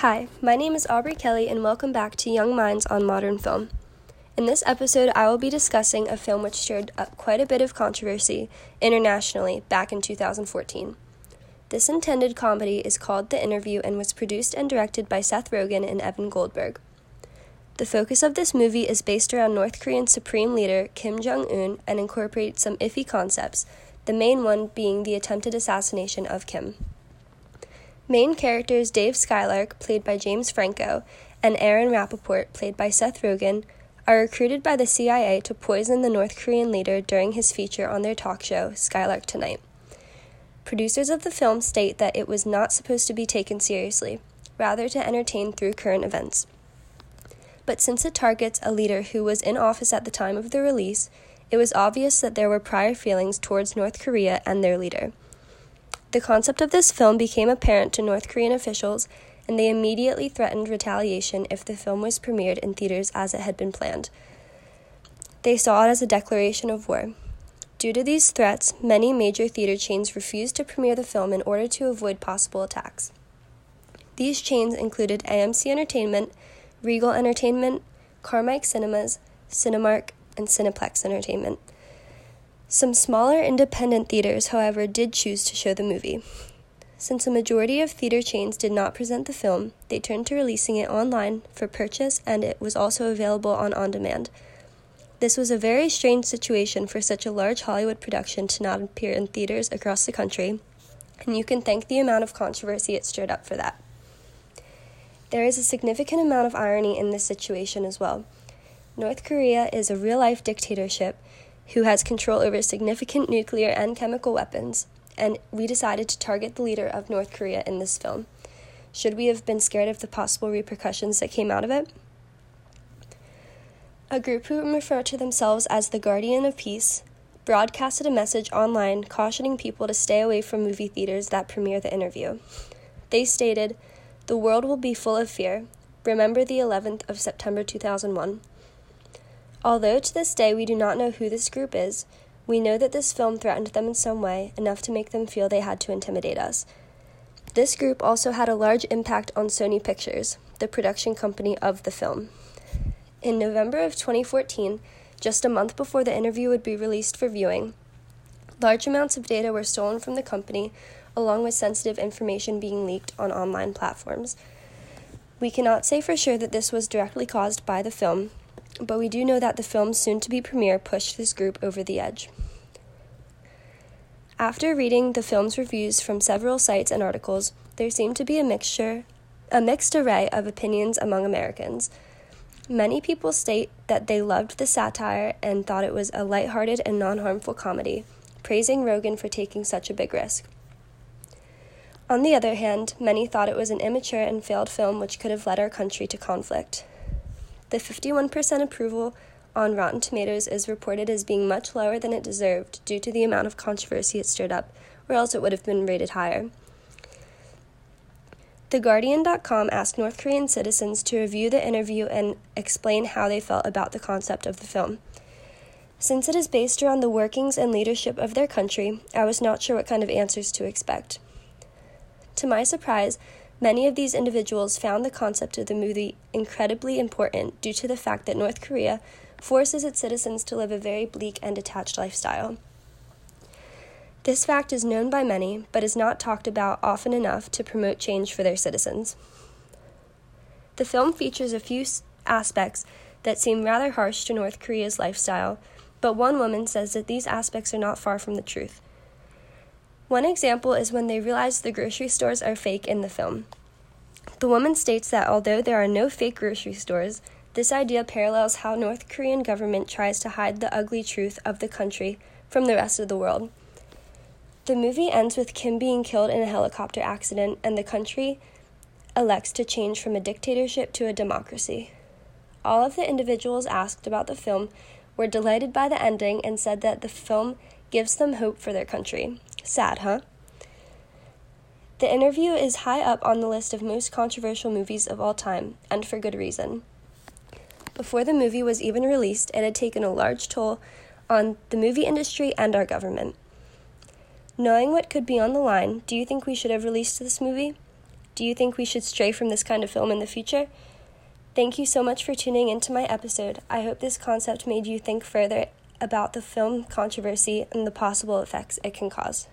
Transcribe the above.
Hi, my name is Aubrey Kelly, and welcome back to Young Minds on Modern Film. In this episode, I will be discussing a film which stirred up quite a bit of controversy internationally back in 2014. This intended comedy is called The Interview and was produced and directed by Seth Rogen and Evan Goldberg. The focus of this movie is based around North Korean Supreme Leader Kim Jong un and incorporates some iffy concepts, the main one being the attempted assassination of Kim. Main characters Dave Skylark, played by James Franco, and Aaron Rappaport, played by Seth Rogen, are recruited by the CIA to poison the North Korean leader during his feature on their talk show, Skylark Tonight. Producers of the film state that it was not supposed to be taken seriously, rather to entertain through current events. But since it targets a leader who was in office at the time of the release, it was obvious that there were prior feelings towards North Korea and their leader. The concept of this film became apparent to North Korean officials, and they immediately threatened retaliation if the film was premiered in theaters as it had been planned. They saw it as a declaration of war. Due to these threats, many major theater chains refused to premiere the film in order to avoid possible attacks. These chains included AMC Entertainment, Regal Entertainment, Carmike Cinemas, Cinemark, and Cineplex Entertainment. Some smaller independent theaters, however, did choose to show the movie. Since a majority of theater chains did not present the film, they turned to releasing it online for purchase and it was also available on on demand. This was a very strange situation for such a large Hollywood production to not appear in theaters across the country, and you can thank the amount of controversy it stirred up for that. There is a significant amount of irony in this situation as well. North Korea is a real life dictatorship who has control over significant nuclear and chemical weapons, and we decided to target the leader of North Korea in this film. Should we have been scared of the possible repercussions that came out of it? A group who refer to themselves as the Guardian of Peace broadcasted a message online cautioning people to stay away from movie theaters that premiere the interview. They stated, The world will be full of fear. Remember the 11th of September 2001. Although to this day we do not know who this group is, we know that this film threatened them in some way, enough to make them feel they had to intimidate us. This group also had a large impact on Sony Pictures, the production company of the film. In November of 2014, just a month before the interview would be released for viewing, large amounts of data were stolen from the company, along with sensitive information being leaked on online platforms. We cannot say for sure that this was directly caused by the film, but we do know that the film's soon to be premiere pushed this group over the edge. After reading the film's reviews from several sites and articles, there seemed to be a mixture, a mixed array of opinions among Americans. Many people state that they loved the satire and thought it was a lighthearted and non harmful comedy, praising Rogen for taking such a big risk. On the other hand, many thought it was an immature and failed film which could have led our country to conflict. The 51% approval on Rotten Tomatoes is reported as being much lower than it deserved due to the amount of controversy it stirred up, or else it would have been rated higher. TheGuardian.com asked North Korean citizens to review the interview and explain how they felt about the concept of the film. Since it is based around the workings and leadership of their country, I was not sure what kind of answers to expect. To my surprise, Many of these individuals found the concept of the movie incredibly important due to the fact that North Korea forces its citizens to live a very bleak and detached lifestyle. This fact is known by many, but is not talked about often enough to promote change for their citizens. The film features a few aspects that seem rather harsh to North Korea's lifestyle, but one woman says that these aspects are not far from the truth. One example is when they realize the grocery stores are fake in the film. The woman states that although there are no fake grocery stores, this idea parallels how North Korean government tries to hide the ugly truth of the country from the rest of the world. The movie ends with Kim being killed in a helicopter accident and the country elects to change from a dictatorship to a democracy. All of the individuals asked about the film were delighted by the ending and said that the film gives them hope for their country. Sad, huh? The interview is high up on the list of most controversial movies of all time, and for good reason. Before the movie was even released, it had taken a large toll on the movie industry and our government. Knowing what could be on the line, do you think we should have released this movie? Do you think we should stray from this kind of film in the future? Thank you so much for tuning into my episode. I hope this concept made you think further about the film controversy and the possible effects it can cause.